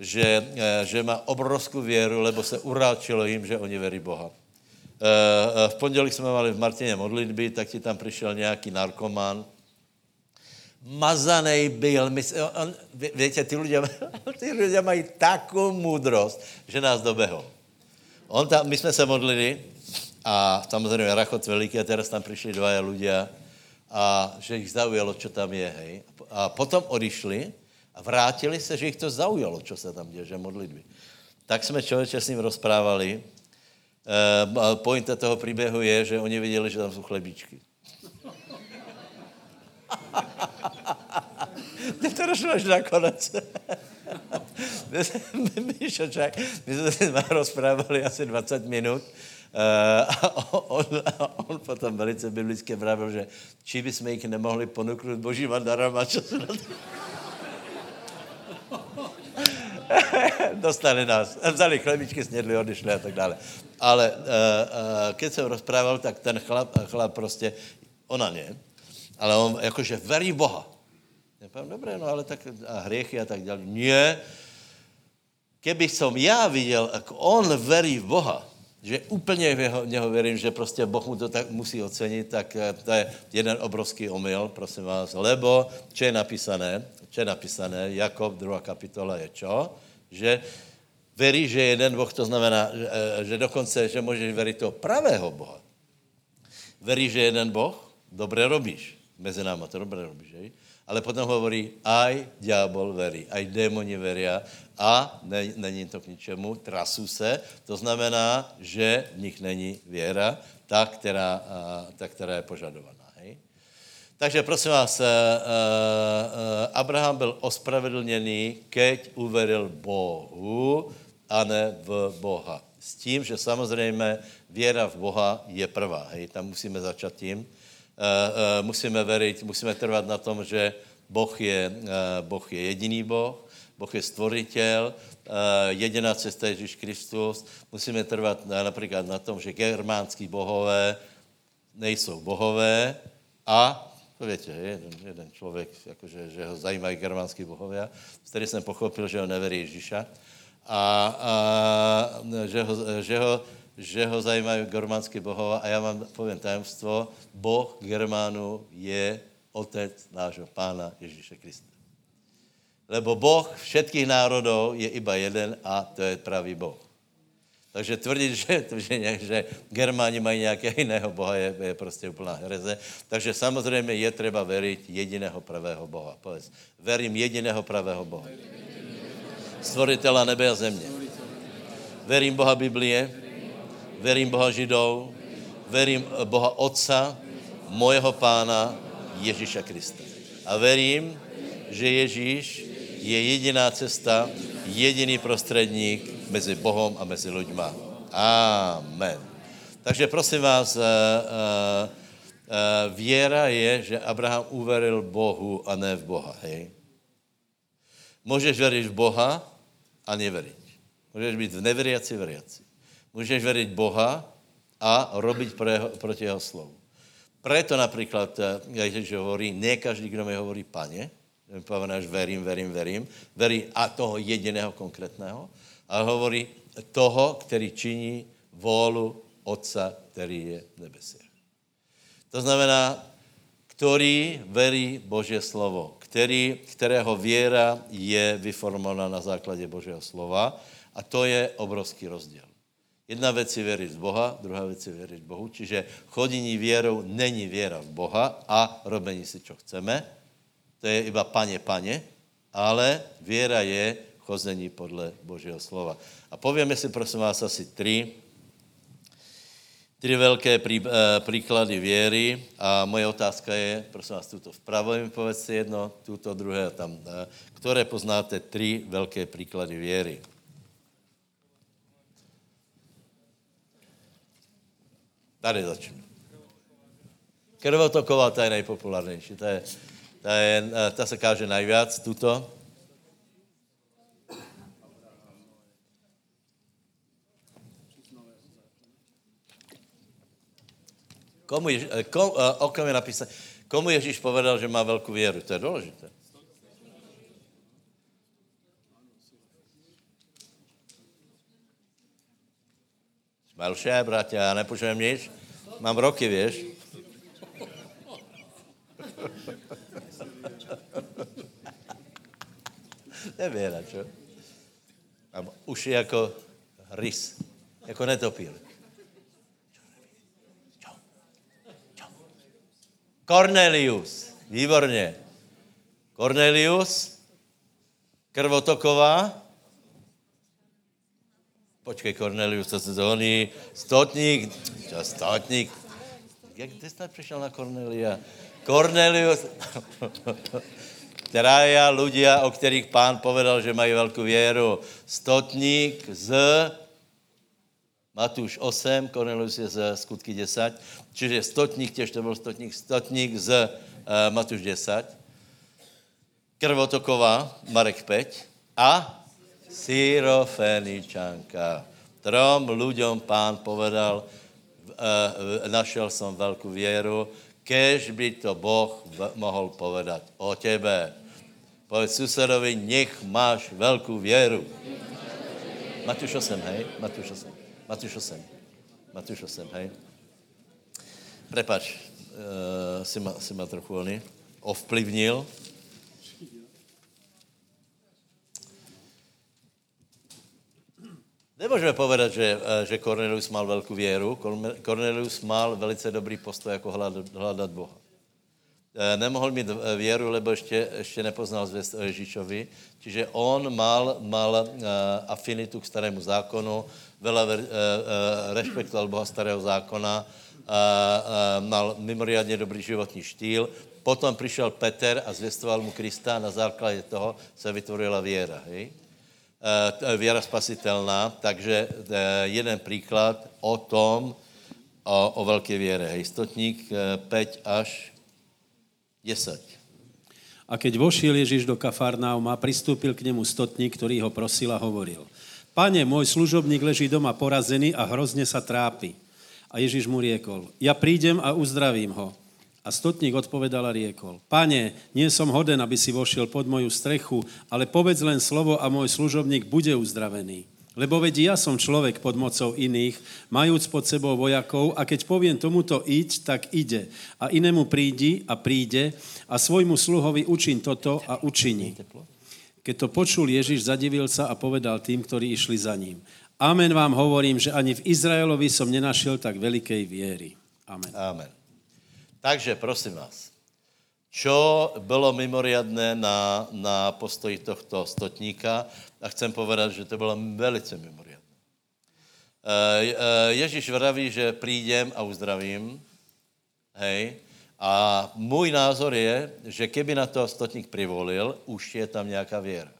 že, eh, že má obrovskou věru, lebo se uráčilo jim, že oni verí Boha. Eh, eh, v pondělí jsme mali v Martině modlitby, tak ti tam přišel nějaký narkoman, mazaný byl. My, on, víte, ty lidé, [LAUGHS] ty mají takovou moudrost, že nás dobehl. On tam, my jsme se modlili a samozřejmě rachot veliký a teraz tam přišli dva ľudia a že jich zaujalo, co tam je, hej. A potom odišli a vrátili se, že jich to zaujalo, co se tam děje, že modlitby. Tak jsme člověče s ním rozprávali. E, pointa toho příběhu je, že oni viděli, že tam jsou chlebíčky. Mě to došlo až nakonec. Míšočák, my jsme se rozprávali asi 20 minut Eh, [LAUGHS] a on, on potom velice biblicky pravil, že či bychom jich nemohli ponuknout božíma darama, čo se na to... [LAUGHS] Dostali nás. Vzali chlebičky, snědli, odešli a tak dále. Ale uh, uh, když jsem rozprával, tak ten chlap, chlap prostě, ona ne, ale on jakože verí Boha. Já povím, dobré, no ale tak a hriechy a tak dále. Nie, keby som já viděl, jak on verí v Boha, že úplně v jeho, něho věřím, že prostě Boh mu to tak musí ocenit, tak eh, to je jeden obrovský omyl, prosím vás, lebo, co je napísané, co je napísané, Jakob, druhá kapitola je čo? Že verí, že jeden Boh, to znamená, že, eh, že dokonce, že můžeš věřit toho pravého Boha. Verí, že jeden Boh, dobře robíš. Mezi náma to dobře robíš, že? Ale potom hovorí, aj ďábel verí, aj démoni veria a ne, není to k ničemu, trasu se, to znamená, že v nich není věra, ta, která, ta, která je požadovaná. Hej? Takže prosím vás, uh, uh, Abraham byl ospravedlněný, keď uveril Bohu a ne v Boha. S tím, že samozřejmě věra v Boha je prvá. Hej? Tam musíme začat tím. Eh, eh, musíme veriť, musíme trvat na tom, že Boh je, eh, boh je jediný Boh, Boh je stvoritel, jediná cesta je Ježíš Kristus. Musíme trvat například na tom, že germánský bohové nejsou bohové a to viete, jeden, jeden člověk, jakože, že ho zajímají germánský bohovia, vtedy jsem pochopil, že ho neverí Ježíša a, a že, ho, že, ho, že ho zajímají germánský bohova a já vám povím tajemstvo, Boh Germánu je otec nášho pána Ježíše Krista. Lebo Boh všetkých národů je iba jeden a to je pravý Boh. Takže tvrdit, že, že, že Germáni mají nějakého jiného boha, je, je prostě úplná hereze. Takže samozřejmě je třeba veriť jediného pravého boha. Povedz, verím jediného pravého boha. Stvoritela nebe a země. Verím Boha Biblie, verím Boha Židov, verím Boha Otca, mojeho pána Ježíša Krista. A verím, že Ježíš je jediná cesta, jediný prostředník mezi Bohem a mezi lidma. Amen. Takže prosím vás, uh, uh, věra je, že Abraham uveril Bohu a ne v Boha. Hej? Můžeš věřit v Boha a neveriť. Můžeš být v neveriaci veriaci. Můžeš věřit Boha a robiť pro jeho, proti jeho slovu. Preto například, jak Ježíš hovorí, ne každý, kdo mi hovorí pane, že verím, verím, verím, verí a toho jediného konkrétného, ale hovorí toho, který činí vůlu Otca, který je v nebesiach. To znamená, který verí Boží slovo, který, kterého věra je vyformovaná na základě Božího slova a to je obrovský rozdíl. Jedna věc je věřit v Boha, druhá věc je věřit Bohu. Čiže chodění věrou není věra v Boha a robení si, co chceme. To je iba paně, paně, ale věra je chození podle Božího slova. A povíme si, prosím vás, asi tři, tři velké prí, uh, příklady věry a moje otázka je, prosím vás, tuto vpravo mi povedzte jedno, tuto druhé tam, uh, které poznáte tři velké příklady věry. Tady začnu. Krvotoková, ta je nejpopulárnější. Ta, je, ta, je, eh, ta se káže najviac, tuto. Komu Ježíš, eh, eh, kom je napísané? Komu Ježíš povedal, že má velkou věru? To je důležité. Melše, bratě, já nepočujem nic. Mám roky, víš? [LAUGHS] Nevěra, čo? Mám uši jako rys, jako netopír. Cornelius. Výborně. Cornelius, krvotoková. Počkej, Cornelius, to se honí. Stotník. Čo, stotník. Jak ty jsi přišel na Cornelia? Cornelius. Traja ľudia, o kterých pán povedal, že mají velkou věru. Stotník z Matúš 8, Cornelius je z skutky 10, čiže stotník, těž to byl stotník, stotník z uh, Matúš 10, Krvotoková, Marek 5 a Syrofeničanka. Trom ľuďom pán povedal, uh, našel jsem velkou věru, kež by to Boh mohl povedat o tebe. Povedz susedovi, nech máš velkou věru. Matúš 8, hej? Matúš 8. Matúš 8. Matúš 8, hej. Prepač, uh, si, ma, si ma trochu oný, ovplyvnil. Nemůžeme povedat, že, eh, že Cornelius mal velkou věru. Cornelius mal velice dobrý postoj, jako hledat, Boha. Eh, nemohl mít věru, lebo ještě, ještě nepoznal zvěst o Ježíšovi. Čiže on mal, mal afinitu k starému zákonu, veľa uh, rešpektoval Boha starého zákona, mal mimoriadně dobrý životní štýl. Potom přišel Peter a zvěstoval mu Krista a na základě toho se vytvorila věra. Hej? Uh, věra spasitelná, takže uh, jeden příklad o tom, o, o velké věre. Hej, stotník uh, 5 až 10. A keď vošiel Ježiš do Kafarnauma, pristúpil k nemu stotník, ktorý ho prosil a hovoril – Pane, môj služobník leží doma porazený a hrozně sa trápi. A A Ježíš mu riekol, ja prídem a uzdravím ho. A stotník odpovedal a riekol, pane, nie som hoden, aby si vošiel pod moju strechu, ale povedz len slovo a môj služobník bude uzdravený. Lebo veď ja som človek pod mocou iných, majúc pod sebou vojakov a keď poviem tomuto iď, tak ide. A inému prídi a príde a svojmu sluhovi učin toto a učini. Keď to počul Ježiš, zadivil sa a povedal tým, ktorí išli za ním. Amen vám hovorím, že ani v Izraelovi som nenašiel tak velikej viery. Amen. Amen. Takže prosím vás, čo bylo mimoriadné na, na postoji tohto stotníka a chcem povedať, že to bylo velice mimoriadné. Ježíš vraví, že prídem a uzdravím, hej, a můj názor je, že keby na to stotník privolil, už je tam nějaká věra.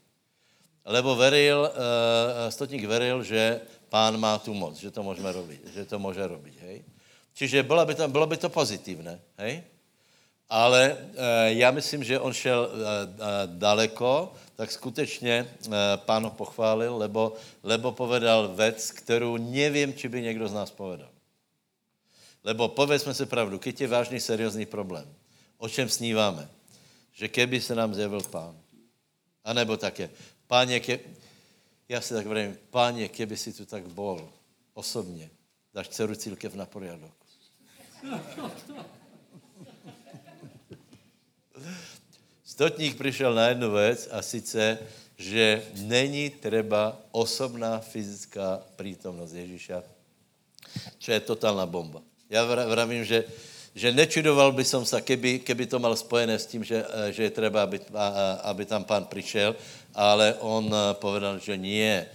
Lebo veril, stotník veril, že pán má tu moc, že to můžeme robiť, že to může robiť, hej. Čiže bylo by to, bylo by to pozitívne, hej? Ale e, já myslím, že on šel e, daleko, tak skutečně e, pán ho pochválil, lebo, lebo povedal věc, kterou nevím, či by někdo z nás povedal. Lebo povedzme si pravdu, keď je vážný, seriózní problém, o čem sníváme? Že keby se nám zjevil pán. A nebo také, páně, ke... já si tak vrím, páně, keby si tu tak bol osobně, dáš dceru církev na poriadok. Stotník přišel na jednu věc a sice, že není třeba osobná fyzická přítomnost Ježíša, čo je totálna bomba. Já vravím, že, že nečudoval by som sa, keby, keby to mal spojené s tím, že, že je třeba, aby, aby tam pán přišel, ale on povedal, že nie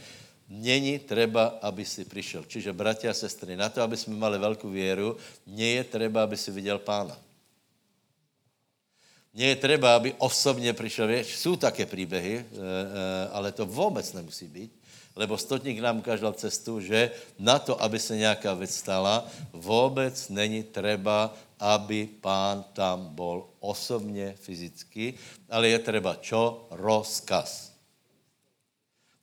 Není treba, aby si přišel. Čiže, bratia a sestry, na to, aby jsme mali velkou věru, nie je aby si viděl pána. Nie je treba, aby osobně přišel. Věč, jsou také příběhy, eh, eh, ale to vůbec nemusí být, lebo stotník nám ukázal cestu, že na to, aby se nějaká věc stala, vůbec není treba, aby pán tam bol osobně, fyzicky, ale je treba čo? Rozkaz.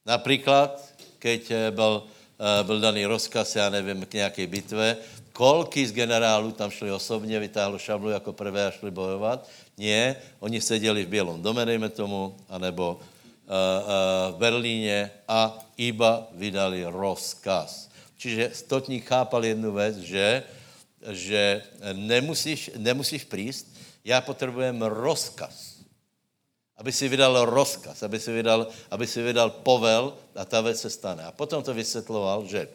Například, keď eh, byl, eh, byl daný rozkaz, já nevím, k nějaké bitve, kolky z generálů tam šli osobně, vytáhlo šablu jako prvé a šli bojovat. Ne, oni seděli v Bělom dome, dejme tomu, anebo uh, uh, v Berlíně a iba vydali rozkaz. Čiže stotník chápal jednu věc, že, že nemusíš, nemusíš príst, já potřebujem rozkaz aby si vydal rozkaz, aby si vydal, aby si vydal povel a ta věc se stane. A potom to vysvětloval, že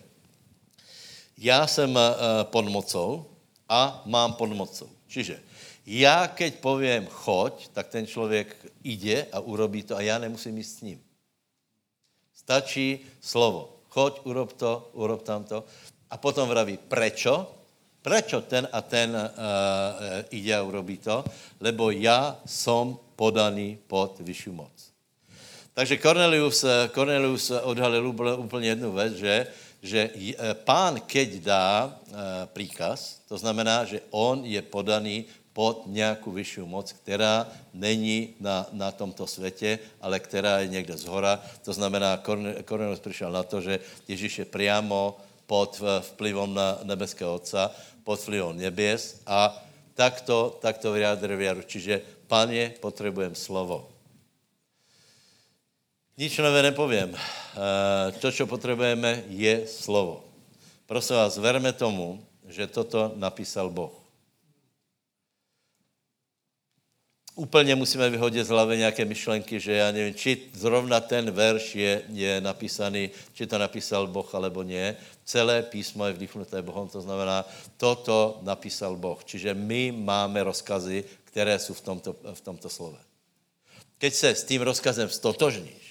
já jsem uh, pod mocou a mám pod mocou. Čiže já, keď povím choď, tak ten člověk jde a urobí to a já nemusím jít s ním. Stačí slovo. Choď, urob to, urob tam to. A potom vraví, prečo? Prečo ten a ten uh, uh, ide a urobí to? Lebo já som podaný pod vyšší moc. Takže Cornelius, Cornelius odhalil úplně jednu věc, že, že pán, keď dá eh, příkaz, to znamená, že on je podaný pod nějakou vyšší moc, která není na, na tomto světě, ale která je někde z hora. To znamená, Cornelius přišel na to, že Ježíš je priamo pod vplyvom na nebeského Otca, pod vplyvom nebes a takto, takto vyjádřil věru. Čiže Pane, potřebujem slovo. Nič nové nepovím. Eh, to, co potřebujeme, je slovo. Prosím vás, verme tomu, že toto napísal Boh. Úplně musíme vyhodit z hlavy nějaké myšlenky, že já nevím, či zrovna ten verš je, je napísaný, či to napísal Boh, alebo nie. Celé písmo je vdýchnuté Bohem, to znamená, toto napísal Boh. Čiže my máme rozkazy, které jsou v tomto, v tomto slove. Keď se s tím rozkazem stotožníš,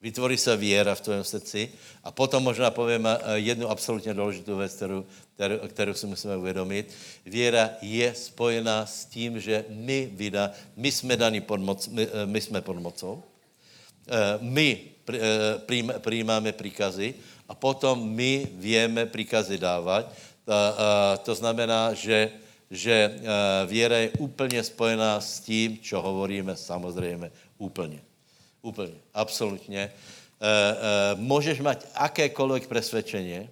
vytvorí se věra v tvém srdci a potom možná povím eh, jednu absolutně důležitou věc, kterou, kterou, kterou si musíme uvědomit. Věra je spojená s tím, že my, vida, my jsme daní pod moc, my, eh, my jsme pod mocou, eh, my přijímáme příkazy a potom my víme příkazy dávat. To znamená, že že věra je úplně spojená s tím, co hovoríme, samozřejmě úplně. Úplně, absolutně. E, e, můžeš mít akékoliv přesvědčení,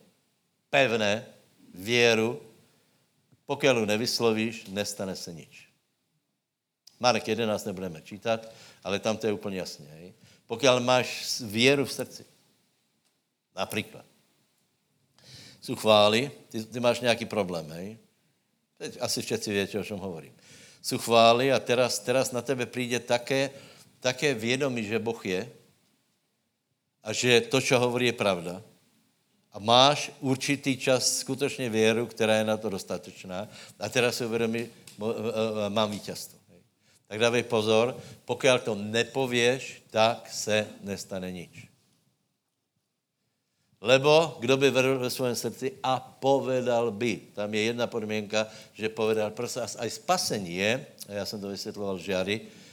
pevné, věru, pokud ju nevyslovíš, nestane se nič. Marek 11 nebudeme čítat, ale tam to je úplně jasně. Hej? Pokud máš věru v srdci, například, jsou chvály, ty, ty máš nějaký problém, hej? Teď asi všetci větě, o čem hovorím. Jsou chvály a teraz, teraz na tebe přijde také, také vědomí, že Boh je a že to, co hovorí, je pravda. A máš určitý čas skutečně věru, která je na to dostatečná. A teraz si uvědomí, mám vítězstvo. Tak dávej pozor, pokud to nepověš, tak se nestane nič. Lebo kdo by vedl ve svém srdci a povedal by. Tam je jedna podmínka, že povedal, prostě aj spasení je, a já jsem to vysvětloval žiary, uh,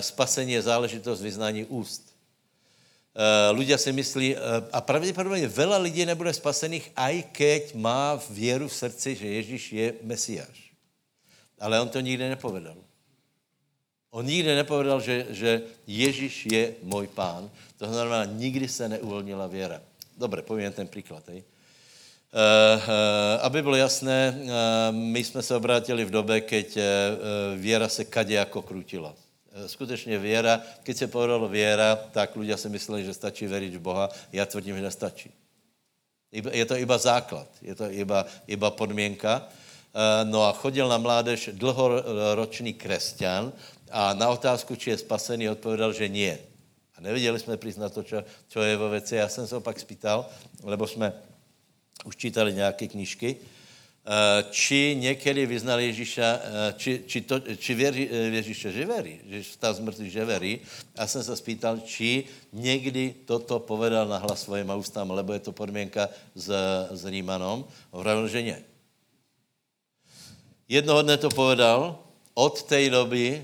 spasení je záležitost vyznání úst. Ľudia si myslí, uh, a pravděpodobně veľa lidí nebude spasených, aj keď má věru v srdci, že Ježíš je Mesiáš. Ale on to nikdy nepovedal. On nikdy nepovedal, že, že Ježíš je můj pán. To znamená, nikdy se neuvolnila věra. Dobre, povím ten příklad. Hej. Uh, uh, aby bylo jasné, uh, my jsme se obrátili v době, keď věra se kadě jako krutila. Skutečně věra, keď se povedalo věra, tak ľudia si mysleli, že stačí veriť v Boha. Já tvrdím, že nestačí. Je to iba základ, je to iba, iba podmínka. No a chodil na mládež dlhoročný křesťan a na otázku, či je spasený, odpovědal, že nie. A neviděli jsme přiznat to, čo, čo je vo věci. Já jsem se opak spýtal, lebo jsme už čítali nějaké knížky, eh, či někdy vyznal Ježíša, eh, či, či, to, či věří eh, Ježíše, že verí, že vstal z že verí. A jsem se spýtal, či někdy toto povedal na hlas svojim ústám, lebo je to podmínka s, s Rímanom. Vravil, že ne. Jednoho dne to povedal, od té doby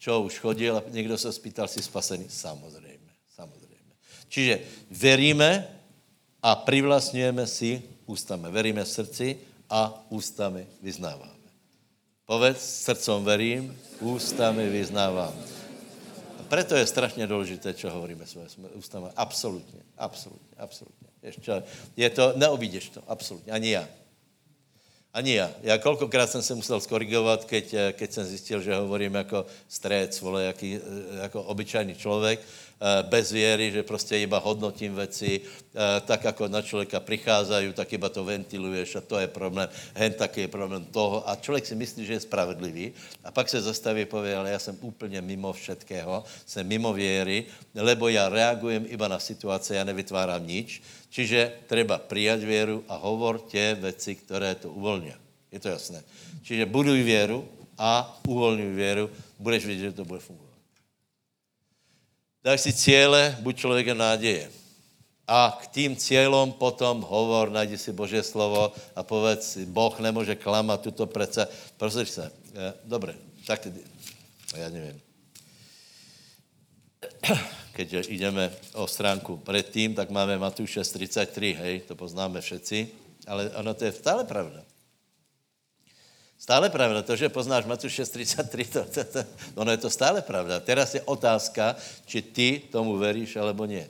čo už chodil a někdo se spýtal, si spasený? Samozřejmě, samozřejmě. Čiže veríme a privlastňujeme si ústami. Veríme v srdci a ústami vyznáváme. Povedz, srdcom verím, ústami vyznávám. A preto je strašně důležité, čo hovoríme svoje ústami. Absolutně, absolutně, absolutně. Ještě, je to, neobídeš to, absolutně, ani já. Ani já. Já kolikrát jsem se musel skorigovat, keď, keď jsem zjistil, že hovorím jako strec, vole, jaký, jako obyčajný člověk, bez věry, že prostě iba hodnotím věci, eh, tak jako na člověka přicházají, tak iba to ventiluješ a to je problém, hen taky je problém toho a člověk si myslí, že je spravedlivý a pak se zastaví a pově, ale já jsem úplně mimo všetkého, jsem mimo věry, lebo já reagujem iba na situace, já nevytváram nič, Čiže treba přijat věru a hovor tě věci, které to uvolní. Je to jasné. Čiže buduj věru a uvolňuj věru, budeš vidět, že to bude fungovat. Daj si cíle, buď člověkem náděje. A k tým cílům potom hovor, najdi si Boží slovo a povedz si, Boh nemůže klamat tuto prece. Prosím se, dobré, tak já nevím [CLEARS THROAT] keď ideme o stránku předtím, tak máme Matúše 33, hej, to poznáme všetci, ale ono to je stále pravda. Stále pravda, to, že poznáš Matúše 33, to, to, to, ono je to stále pravda. Teraz je otázka, či ty tomu veríš, alebo nie.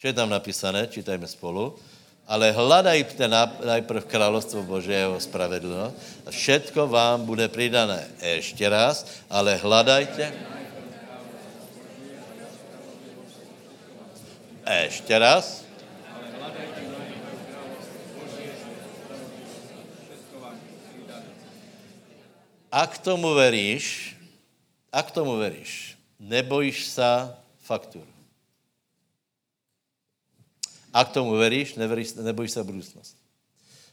Čo je tam napísané? Čítajme spolu. Ale hledajte najprv královstvo Božího spravedlnost a všetko vám bude přidané. Ještě raz, ale hledajte Ještě raz. A k tomu veríš, a k tomu veríš, nebojíš se faktur. A k tomu veríš, neveríš, nebojíš se budoucnost.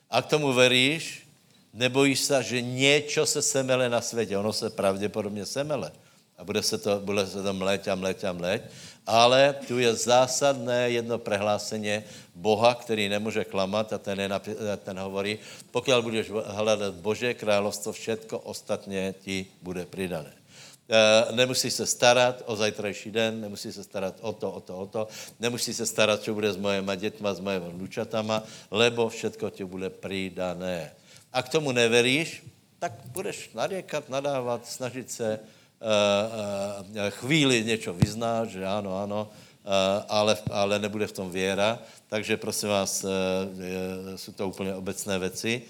A k tomu veríš, nebojíš se, že něco se semele na světě. Ono se pravděpodobně semele. A bude se to, bude se to mléť a mléť a mléť ale tu je zásadné jedno prehláseně Boha, který nemůže klamat a ten, je ten hovorí, pokud budeš hledat Bože královstvo, všetko ostatně ti bude přidané. E, nemusíš se starat o zajtrajší den, nemusíš se starat o to, o to, o to, nemusíš se starat, co bude s mojima dětma, s mojimi vnučatama, lebo všetko ti bude přidané. A k tomu neveríš, tak budeš naděkat, nadávat, snažit se, chvíli něco vyzná, že ano, ano, ale, ale nebude v tom věra. Takže prosím vás, jsou to úplně obecné věci.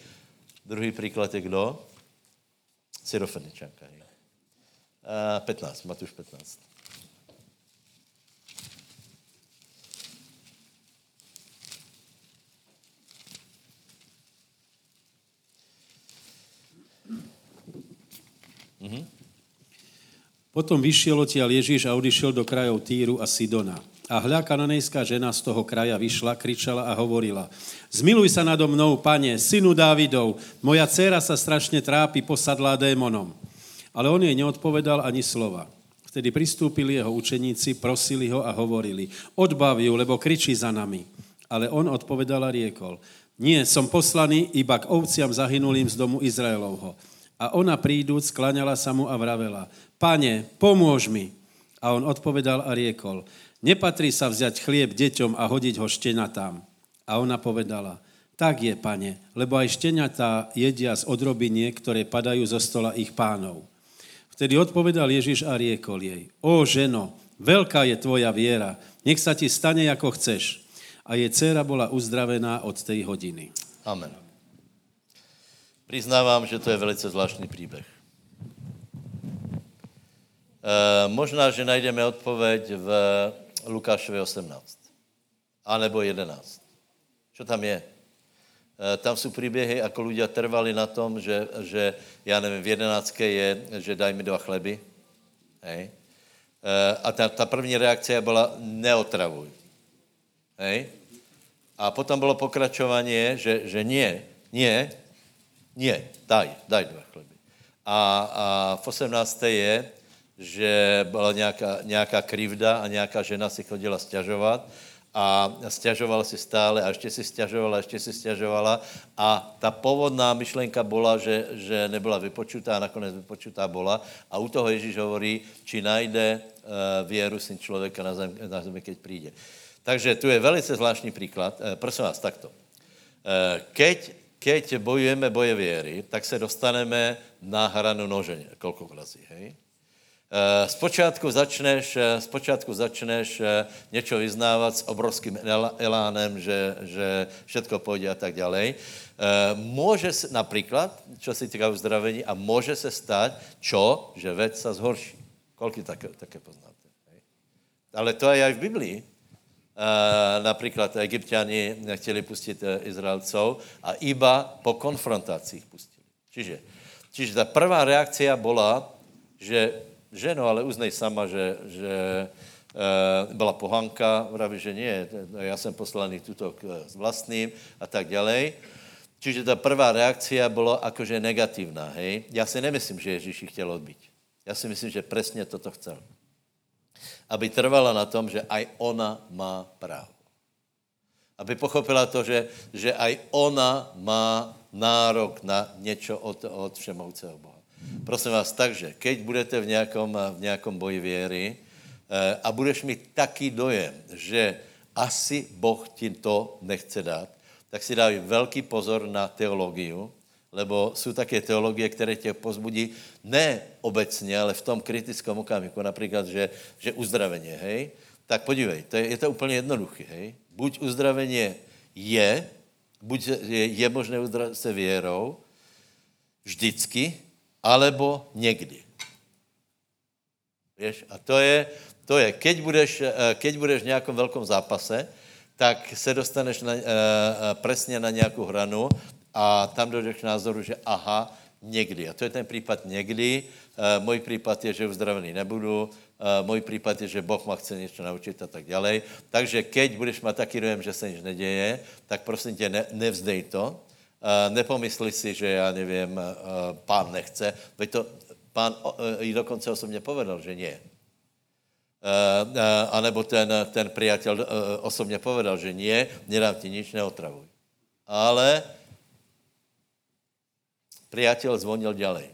Druhý příklad je kdo? Syrofeničanka. 15, Matuš 15. Mm-hmm. Potom vyšiel odtiaľ Ježíš a odišiel do krajov Týru a Sidona. A hľa kananejská žena z toho kraja vyšla, kričala a hovorila, zmiluj sa nado mnou, pane, synu Dávidov, moja dcera sa strašne trápi, posadlá démonom. Ale on jej neodpovedal ani slova. Vtedy pristúpili jeho učeníci, prosili ho a hovorili, odbav ju, lebo kričí za nami. Ale on odpovedal a riekol, nie, som poslaný iba k ovciam zahynulým z domu Izraelovho. A ona príduc, klaňala sa mu a vravela, pane, pomôž mi. A on odpovedal a riekol, nepatrí sa vziať chlieb deťom a hodiť ho štenatám. A ona povedala, tak je, pane, lebo aj štenatá jedia z odrobinie, ktoré padajú zo stola ich pánov. Vtedy odpovedal Ježiš a riekol jej, o ženo, veľká je tvoja viera, nech sa ti stane, ako chceš. A jej dcera bola uzdravená od tej hodiny. Amen. Přiznávám, že to je velice zvláštní příběh. E, možná, že najdeme odpověď v Lukášovi 18. A nebo 11. Co tam je? E, tam jsou příběhy, jako lidé trvali na tom, že, že já nevím, v jedenáctké je, že daj mi dva chleby. Hej. E, a ta, ta první reakce byla neotravuj. Hej. A potom bylo pokračování, že, že nie, nie, nie, daj, daj dva chleby. A, a v 18. je, že byla nějaká, nějaká krivda a nějaká žena si chodila stěžovat a stěžovala si stále a ještě si stěžovala, ještě si stěžovala a ta povodná myšlenka byla, že, že nebyla vypočutá a nakonec vypočutá byla a u toho Ježíš hovorí, či najde uh, věru syn člověka na zemi, na zemi, keď přijde. Takže tu je velice zvláštní příklad. Uh, prosím vás, takto. Uh, keď keď bojujeme boje věry, tak se dostaneme na hranu nože, vrazí, hej? Zpočátku eh, začneš, zpočátku eh, začneš eh, něco vyznávat s obrovským elánem, že, že všetko půjde a tak dále. Může se, například, čo se týká uzdravení, a může se stát, čo, že věc se zhorší. Kolik také, také poznáte? Ale to je i v Biblii. Například egyptiani nechtěli pustit Izraelcov a iba po konfrontacích pustili. Čiže, čiže ta prvá reakcia byla, že ženo, ale uznej sama, že, že e, byla pohanka, vraví, že nie, já jsem poslaný tuto k, s vlastním a tak dále. Čiže ta prvá reakcia byla jakože negativná, hej. Já si nemyslím, že Ježíš chtěl odbít. Já si myslím, že přesně toto chcel aby trvala na tom, že aj ona má právo. Aby pochopila to, že, že aj ona má nárok na něco od, od všemovcého Boha. Prosím vás, takže, keď budete v nějakom, v nějakom boji věry eh, a budeš mít taký dojem, že asi Boh ti to nechce dát, tak si dávej velký pozor na teologiu, lebo jsou také teologie, které tě pozbudí ne obecně, ale v tom kritickém okamžiku, například, že, že uzdraveně, hej, tak podívej, to je, je to úplně jednoduché, hej. Buď uzdraveně je, buď je, je možné uzdravit se věrou, vždycky, alebo někdy. Víš? A to je, to je, keď budeš, eh, keď budeš v nějakom velkom zápase, tak se dostaneš na, uh, presně na nějakou hranu a tam dojde k názoru, že aha, někdy. A to je ten případ někdy. Můj případ je, že uzdravený nebudu. Můj případ je, že Boh ma chce něco naučit a tak dále. Takže keď budeš mít taký dojem, že se nic neděje, tak prosím tě, ne, nevzdej to. E, nepomysli si, že já nevím, e, pán nechce. Veď to pán e, i dokonce osobně povedal, že nie. Uh, uh, anebo ten, ten priateľ uh, osobně povedal, že nie, nedám ti nič, neotravuj. Ale Priateľ zvonil ďalej.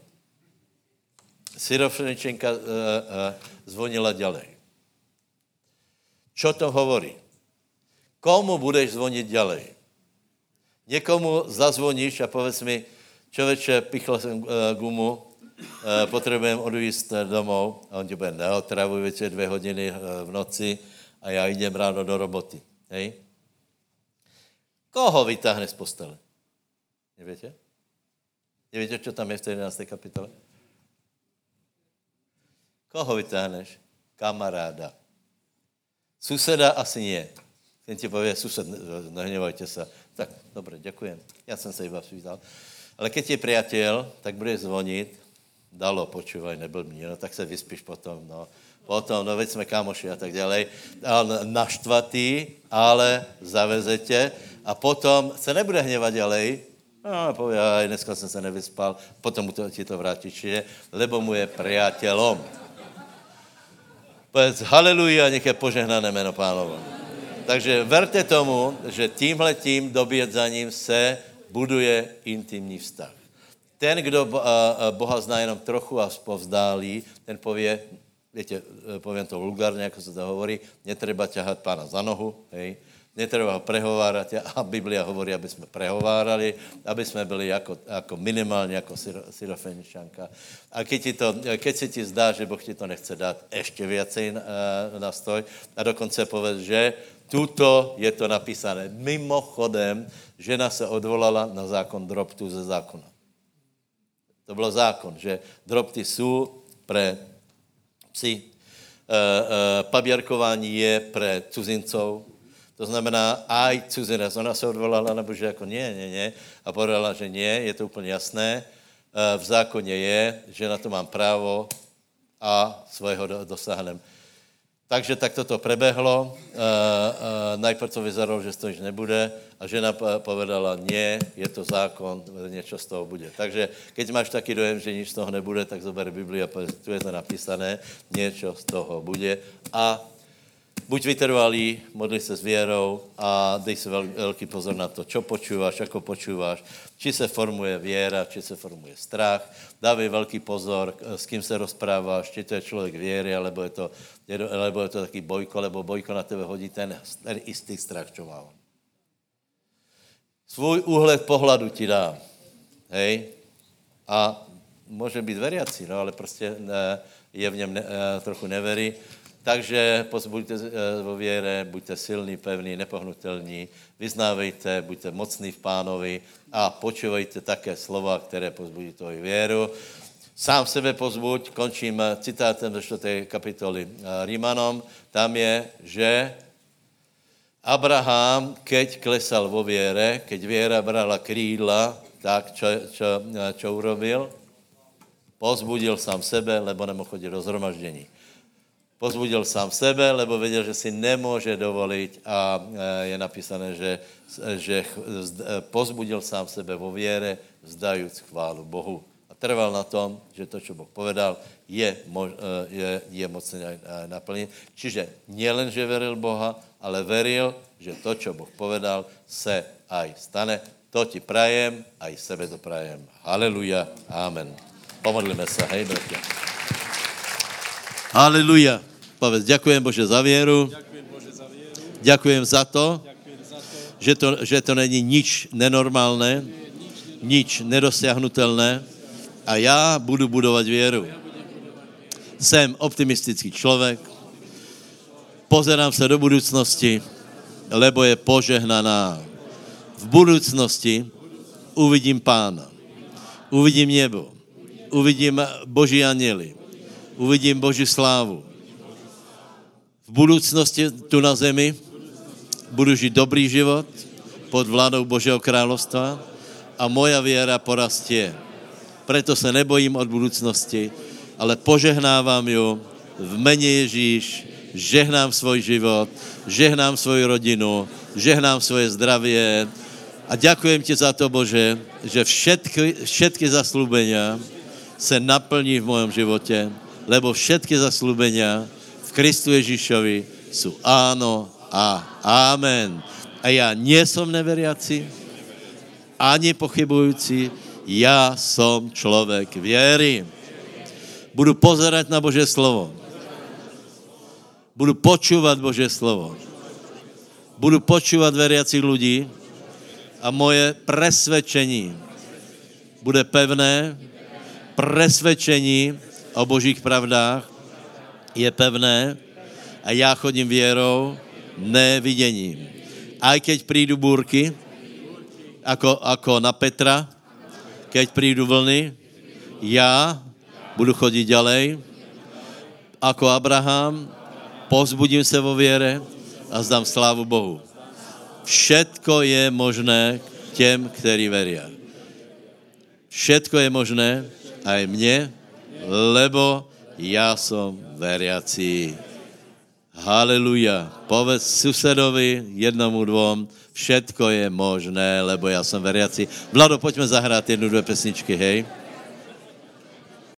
Syrofeničenka uh, zvonila ďalej. Čo to hovorí? Komu budeš zvoniť ďalej? Někomu zazvoníš a povedz mi, čověče, pichla jsem uh, gumu, e, potřebujeme odvíst domov a on ti bude, neotravuj večer dvě hodiny v noci a já jdem ráno do roboty. Hej? Koho vytáhne z postele? Nevíte? Nevíte, co tam je v té 11. kapitole? Koho vytáhneš? Kamaráda. Suseda asi nie. Ten ti pově, sused, nehněvajte se. Tak, dobře, děkujem. Já jsem se iba přivítal. Ale keď je priateľ, tak bude zvonit, dalo, počúvaj, nebyl mě, no tak se vyspíš potom, no. Potom, no veď jsme kámoši a tak dále. Naštvatý, ale zavezete a potom se nebude hněvat dělej, no, pově, aj dneska jsem se nevyspal, potom mu to, ti to vrátí, čiže, lebo mu je priateľom. Povedz haleluja, nech je požehnané jméno pánovo. Takže verte tomu, že tímhle tím dobět za ním se buduje intimní vztah. Ten, kdo Boha zná jenom trochu a povzdálí, ten pově, viete, poviem to vulgárně, jako se to hovorí, netreba ťahat pána za nohu, hej, netreba ho prehovárať a Biblia hovorí, aby jsme prehovárali, aby jsme byli jako, jako minimálně jako syrofeničanka. A keď, ti to, keď se ti zdá, že Boh ti to nechce dát, ještě viacej na stoj a dokonce povedz, že tuto je to napísané. Mimochodem, žena se odvolala na zákon drobtu ze zákona. To byl zákon, že drobty jsou pre psy, e, e, paběrkování je pre cuzincov, to znamená, aj cuzinec. Ona se odvolala na Bože jako ne, ne, ne. A povedala, že ne, je to úplně jasné. E, v zákoně je, že na to mám právo a svého dosáhnem. Takže tak toto prebehlo. E, e, najprv to vyzeralo, že to již nebude a žena povedala, ne, je to zákon, něco z toho bude. Takže keď máš taký dojem, že nič z toho nebude, tak zober Bibli a tu je to napísané, něco z toho bude a buď vytrvalý, modli se s věrou a dej si velký pozor na to, čo počúváš, ako počúváš, či se formuje věra, či se formuje strach. Dávej velký pozor, s kým se rozpráváš, či to je člověk věry, alebo je to, alebo je to taký bojko, lebo bojko na tebe hodí ten, ten istý strach, čo má on. Svůj úhled pohledu ti dá. Hej? A může být veriací, no, ale prostě ne, je v něm ne, eh, trochu neverí takže buďte eh, vo věre, buďte silní, pevní, nepohnutelní, vyznávejte, buďte mocní v pánovi a počúvejte také slova, které pozbudí tvoji věru. Sám sebe pozbuď, končím citátem ze 4. kapitoly eh, Rímanom. Tam je, že Abraham, keď klesal vo věre, keď věra brala krídla, tak čo, čo, eh, čo urobil? Pozbudil sám sebe, lebo nemohl chodit do zhromaždění pozbudil sám sebe, lebo věděl, že si nemůže dovolit a e, je napísané, že, že e, pozbudil sám sebe vo věre, vzdajuc chválu Bohu. A trval na tom, že to, co Boh povedal, je, mož, e, je, je mocné naplnit. Čiže nielen, že veril Boha, ale veril, že to, co Boh povedal, se aj stane. To ti prajem, aj sebe to prajem. Haleluja. Amen. Pomodlíme se. Hej, bratia. Haleluja. Povedz, ďakujem Bože za věru. Ďakujem za to, že to, že to není nič nenormálné, nič nedosiahnutelné a já budu budovat věru. Jsem optimistický člověk, pozerám se do budoucnosti, lebo je požehnaná. V budoucnosti uvidím pána, uvidím nebo, uvidím boží aněly, uvidím Boží slávu. V budoucnosti tu na zemi budu žít dobrý život pod vládou Božího královstva a moja věra porastě. Proto se nebojím od budoucnosti, ale požehnávám ju v mene Ježíš, žehnám svůj život, žehnám svoji rodinu, žehnám svoje zdravie a děkujem ti za to, Bože, že všetky, všetky zaslúbenia se naplní v mojom životě lebo všetky zaslúbenia v Kristu Ježíšovi jsou áno a amen. A já nie som neveriaci, ani pochybující, já som člověk věry. Budu pozerať na Bože slovo. Budu počúvat Bože slovo. Budu počúvat veriacich lidí a moje presvedčení bude pevné, presvedčení o božích pravdách je pevné a já chodím věrou, ne viděním. Aj keď prídu búrky, ako, ako na Petra, keď prídu vlny, já budu chodit ďalej, ako Abraham, povzbudím se vo věre a zdám slávu Bohu. Všetko je možné těm, kteří verí. Všetko je možné aj mně, lebo já jsem veriací. Haleluja. Povedz susedovi, jednomu, dvom, všetko je možné, lebo já jsem veriací. Vlado, pojďme zahrát jednu, dvě pesničky, hej.